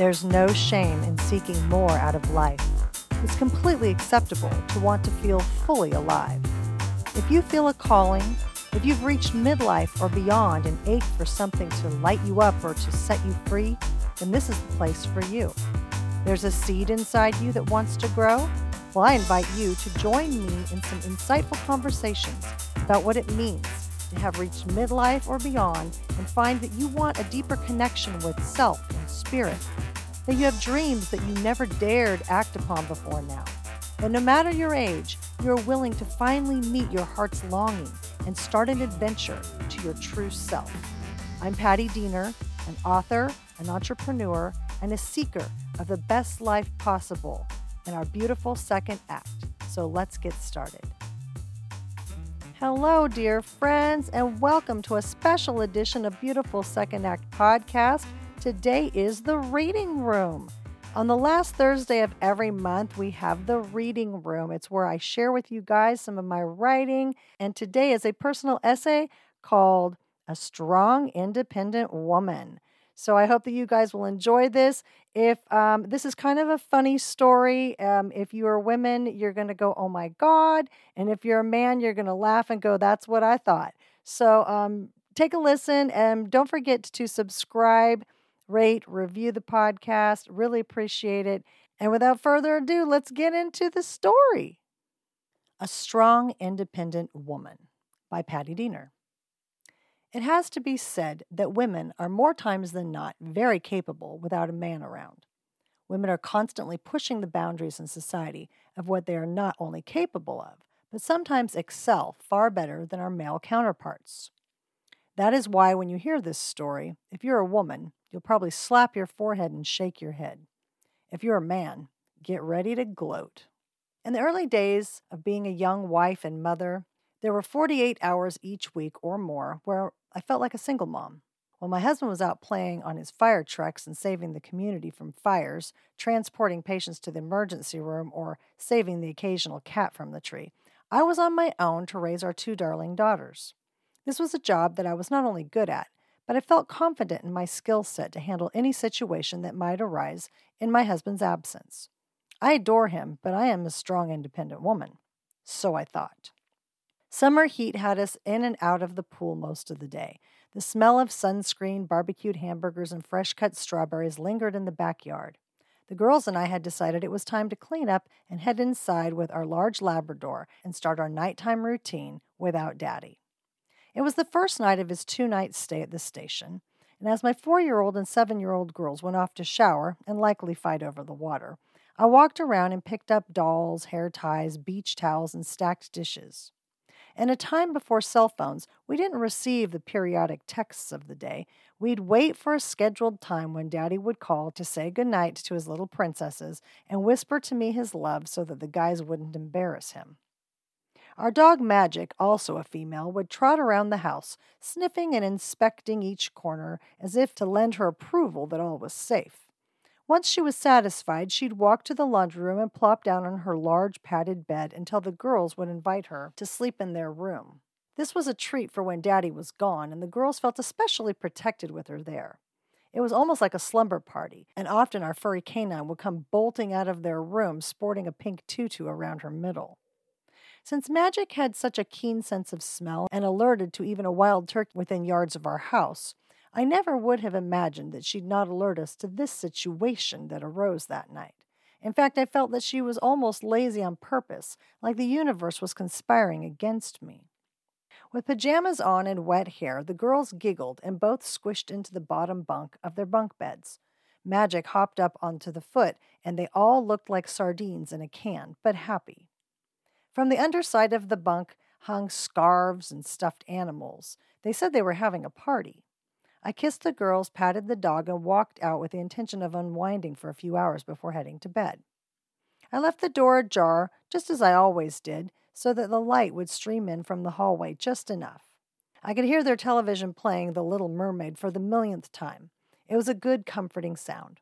There's no shame in seeking more out of life. It's completely acceptable to want to feel fully alive. If you feel a calling, if you've reached midlife or beyond and ache for something to light you up or to set you free, then this is the place for you. There's a seed inside you that wants to grow? Well, I invite you to join me in some insightful conversations about what it means to have reached midlife or beyond and find that you want a deeper connection with self and spirit that you have dreams that you never dared act upon before now. That no matter your age, you are willing to finally meet your heart's longing and start an adventure to your true self. I'm Patti Diener, an author, an entrepreneur, and a seeker of the best life possible in our beautiful second act. So let's get started. Hello, dear friends, and welcome to a special edition of Beautiful Second Act Podcast Today is the reading room. On the last Thursday of every month, we have the reading room. It's where I share with you guys some of my writing. And today is a personal essay called A Strong Independent Woman. So I hope that you guys will enjoy this. If um, this is kind of a funny story, um, if you are women, you're going to go, oh my God. And if you're a man, you're going to laugh and go, that's what I thought. So um, take a listen and don't forget to subscribe rate, review the podcast. Really appreciate it. And without further ado, let's get into the story. A Strong Independent Woman by Patti Diener. It has to be said that women are more times than not very capable without a man around. Women are constantly pushing the boundaries in society of what they are not only capable of, but sometimes excel far better than our male counterparts. That is why, when you hear this story, if you're a woman, You'll probably slap your forehead and shake your head. If you're a man, get ready to gloat. In the early days of being a young wife and mother, there were 48 hours each week or more where I felt like a single mom. While my husband was out playing on his fire trucks and saving the community from fires, transporting patients to the emergency room, or saving the occasional cat from the tree, I was on my own to raise our two darling daughters. This was a job that I was not only good at, but I felt confident in my skill set to handle any situation that might arise in my husband's absence. I adore him, but I am a strong, independent woman. So I thought. Summer heat had us in and out of the pool most of the day. The smell of sunscreen, barbecued hamburgers, and fresh cut strawberries lingered in the backyard. The girls and I had decided it was time to clean up and head inside with our large Labrador and start our nighttime routine without Daddy. It was the first night of his two night stay at the station, and as my four year old and seven year old girls went off to shower and likely fight over the water, I walked around and picked up dolls, hair ties, beach towels, and stacked dishes. In a time before cell phones, we didn't receive the periodic texts of the day. We'd wait for a scheduled time when Daddy would call to say goodnight to his little princesses and whisper to me his love so that the guys wouldn't embarrass him. Our dog Magic, also a female, would trot around the house, sniffing and inspecting each corner as if to lend her approval that all was safe. Once she was satisfied, she'd walk to the laundry room and plop down on her large padded bed until the girls would invite her to sleep in their room. This was a treat for when Daddy was gone, and the girls felt especially protected with her there. It was almost like a slumber party, and often our furry canine would come bolting out of their room sporting a pink tutu around her middle. Since Magic had such a keen sense of smell and alerted to even a wild turkey within yards of our house, I never would have imagined that she'd not alert us to this situation that arose that night. In fact, I felt that she was almost lazy on purpose, like the universe was conspiring against me. With pajamas on and wet hair, the girls giggled and both squished into the bottom bunk of their bunk beds. Magic hopped up onto the foot, and they all looked like sardines in a can, but happy. From the underside of the bunk hung scarves and stuffed animals. They said they were having a party. I kissed the girls, patted the dog, and walked out with the intention of unwinding for a few hours before heading to bed. I left the door ajar, just as I always did, so that the light would stream in from the hallway just enough. I could hear their television playing The Little Mermaid for the millionth time. It was a good, comforting sound.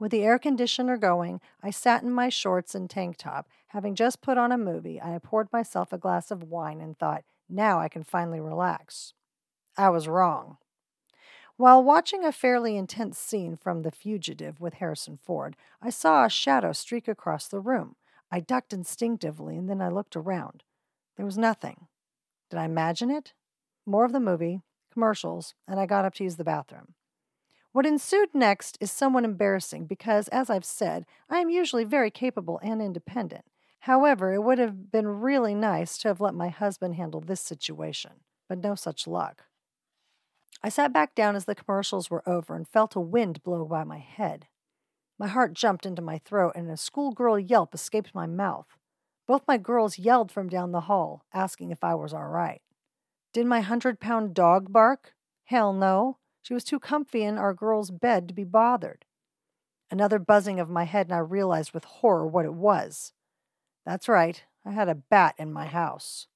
With the air conditioner going, I sat in my shorts and tank top. Having just put on a movie, I poured myself a glass of wine and thought, now I can finally relax. I was wrong. While watching a fairly intense scene from The Fugitive with Harrison Ford, I saw a shadow streak across the room. I ducked instinctively and then I looked around. There was nothing. Did I imagine it? More of the movie, commercials, and I got up to use the bathroom. What ensued next is somewhat embarrassing because, as I've said, I am usually very capable and independent. However, it would have been really nice to have let my husband handle this situation, but no such luck. I sat back down as the commercials were over and felt a wind blow by my head. My heart jumped into my throat and a schoolgirl yelp escaped my mouth. Both my girls yelled from down the hall, asking if I was all right. Did my hundred pound dog bark? Hell no. She was too comfy in our girl's bed to be bothered. Another buzzing of my head, and I realized with horror what it was. That's right, I had a bat in my house.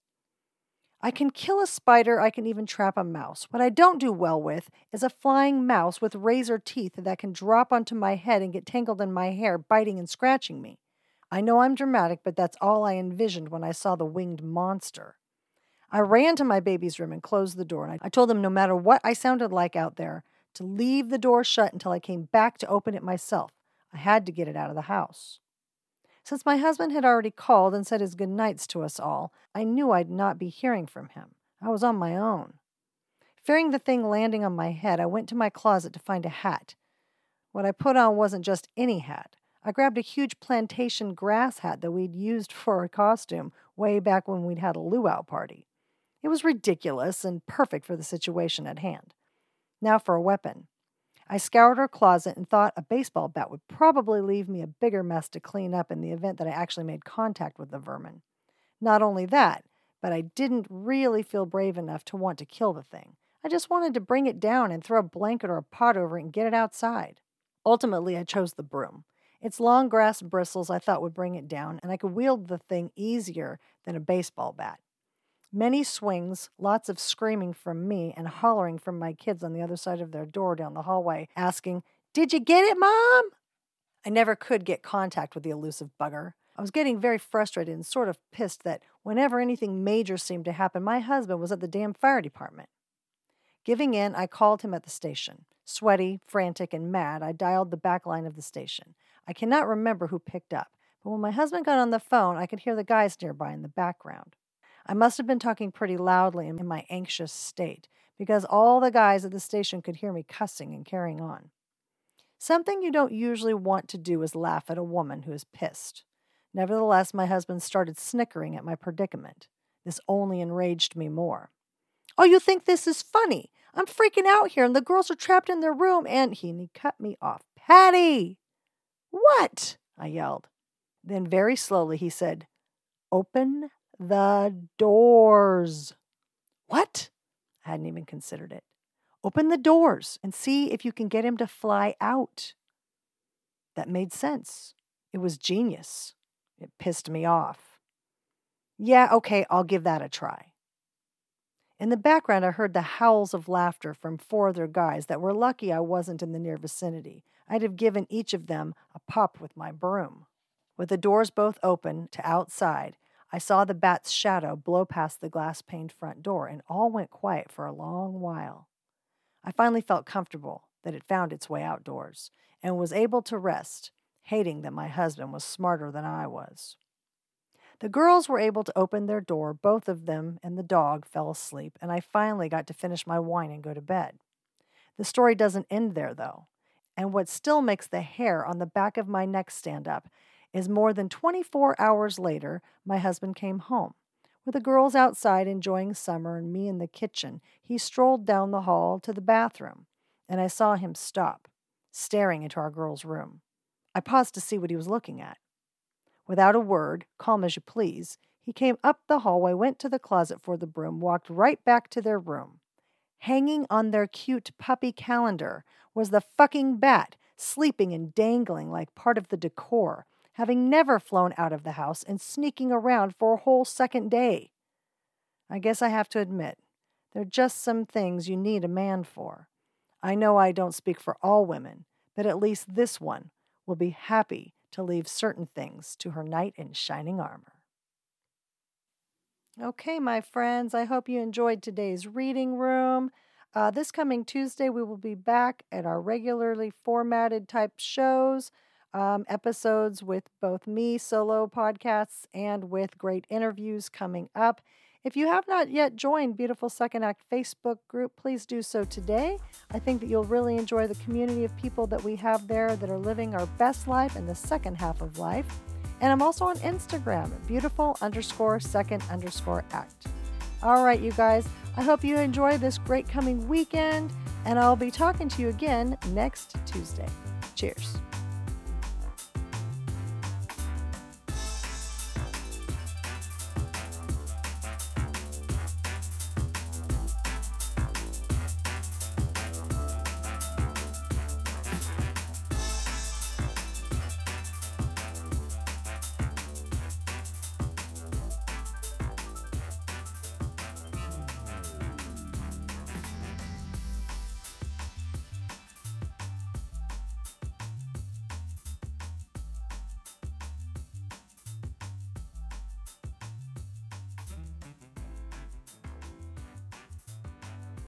I can kill a spider, I can even trap a mouse. What I don't do well with is a flying mouse with razor teeth that can drop onto my head and get tangled in my hair, biting and scratching me. I know I'm dramatic, but that's all I envisioned when I saw the winged monster. I ran to my baby's room and closed the door, and I told them no matter what I sounded like out there, to leave the door shut until I came back to open it myself. I had to get it out of the house. Since my husband had already called and said his good nights to us all, I knew I'd not be hearing from him. I was on my own. Fearing the thing landing on my head, I went to my closet to find a hat. What I put on wasn't just any hat. I grabbed a huge plantation grass hat that we'd used for a costume way back when we'd had a luau party. It was ridiculous and perfect for the situation at hand. Now for a weapon. I scoured her closet and thought a baseball bat would probably leave me a bigger mess to clean up in the event that I actually made contact with the vermin. Not only that, but I didn't really feel brave enough to want to kill the thing. I just wanted to bring it down and throw a blanket or a pot over it and get it outside. Ultimately, I chose the broom. Its long grass bristles I thought would bring it down, and I could wield the thing easier than a baseball bat. Many swings, lots of screaming from me, and hollering from my kids on the other side of their door down the hallway, asking, Did you get it, Mom? I never could get contact with the elusive bugger. I was getting very frustrated and sort of pissed that whenever anything major seemed to happen, my husband was at the damn fire department. Giving in, I called him at the station. Sweaty, frantic, and mad, I dialed the back line of the station. I cannot remember who picked up, but when my husband got on the phone, I could hear the guys nearby in the background. I must have been talking pretty loudly in my anxious state, because all the guys at the station could hear me cussing and carrying on. Something you don't usually want to do is laugh at a woman who is pissed. Nevertheless, my husband started snickering at my predicament. This only enraged me more. Oh, you think this is funny? I'm freaking out here, and the girls are trapped in their room, and he, and he cut me off. Patti! What? I yelled. Then, very slowly, he said, Open the doors. What? I hadn't even considered it. Open the doors and see if you can get him to fly out. That made sense. It was genius. It pissed me off. Yeah, okay, I'll give that a try. In the background, I heard the howls of laughter from four other guys that were lucky I wasn't in the near vicinity. I'd have given each of them a pop with my broom. With the doors both open to outside, I saw the bat's shadow blow past the glass paned front door, and all went quiet for a long while. I finally felt comfortable that it found its way outdoors and was able to rest, hating that my husband was smarter than I was. The girls were able to open their door, both of them and the dog fell asleep, and I finally got to finish my wine and go to bed. The story doesn't end there, though, and what still makes the hair on the back of my neck stand up is more than 24 hours later, my husband came home. With the girls outside enjoying summer and me in the kitchen, he strolled down the hall to the bathroom, and I saw him stop, staring into our girl's room. I paused to see what he was looking at. Without a word, calm as you please, he came up the hallway, went to the closet for the broom, walked right back to their room. Hanging on their cute puppy calendar was the fucking bat, sleeping and dangling like part of the decor, having never flown out of the house and sneaking around for a whole second day. I guess I have to admit, there are just some things you need a man for. I know I don't speak for all women, but at least this one will be happy to leave certain things to her knight in shining armor. Okay, my friends, I hope you enjoyed today's reading room. Uh, this coming Tuesday, we will be back at our regularly formatted type shows, um, episodes with both me, solo podcasts, and with great interviews coming up. If you have not yet joined Beautiful Second Act Facebook group, please do so today. I think that you'll really enjoy the community of people that we have there that are living our best life in the second half of life. And I'm also on Instagram, beautiful underscore second underscore act. All right, you guys, I hope you enjoy this great coming weekend, and I'll be talking to you again next Tuesday. Cheers.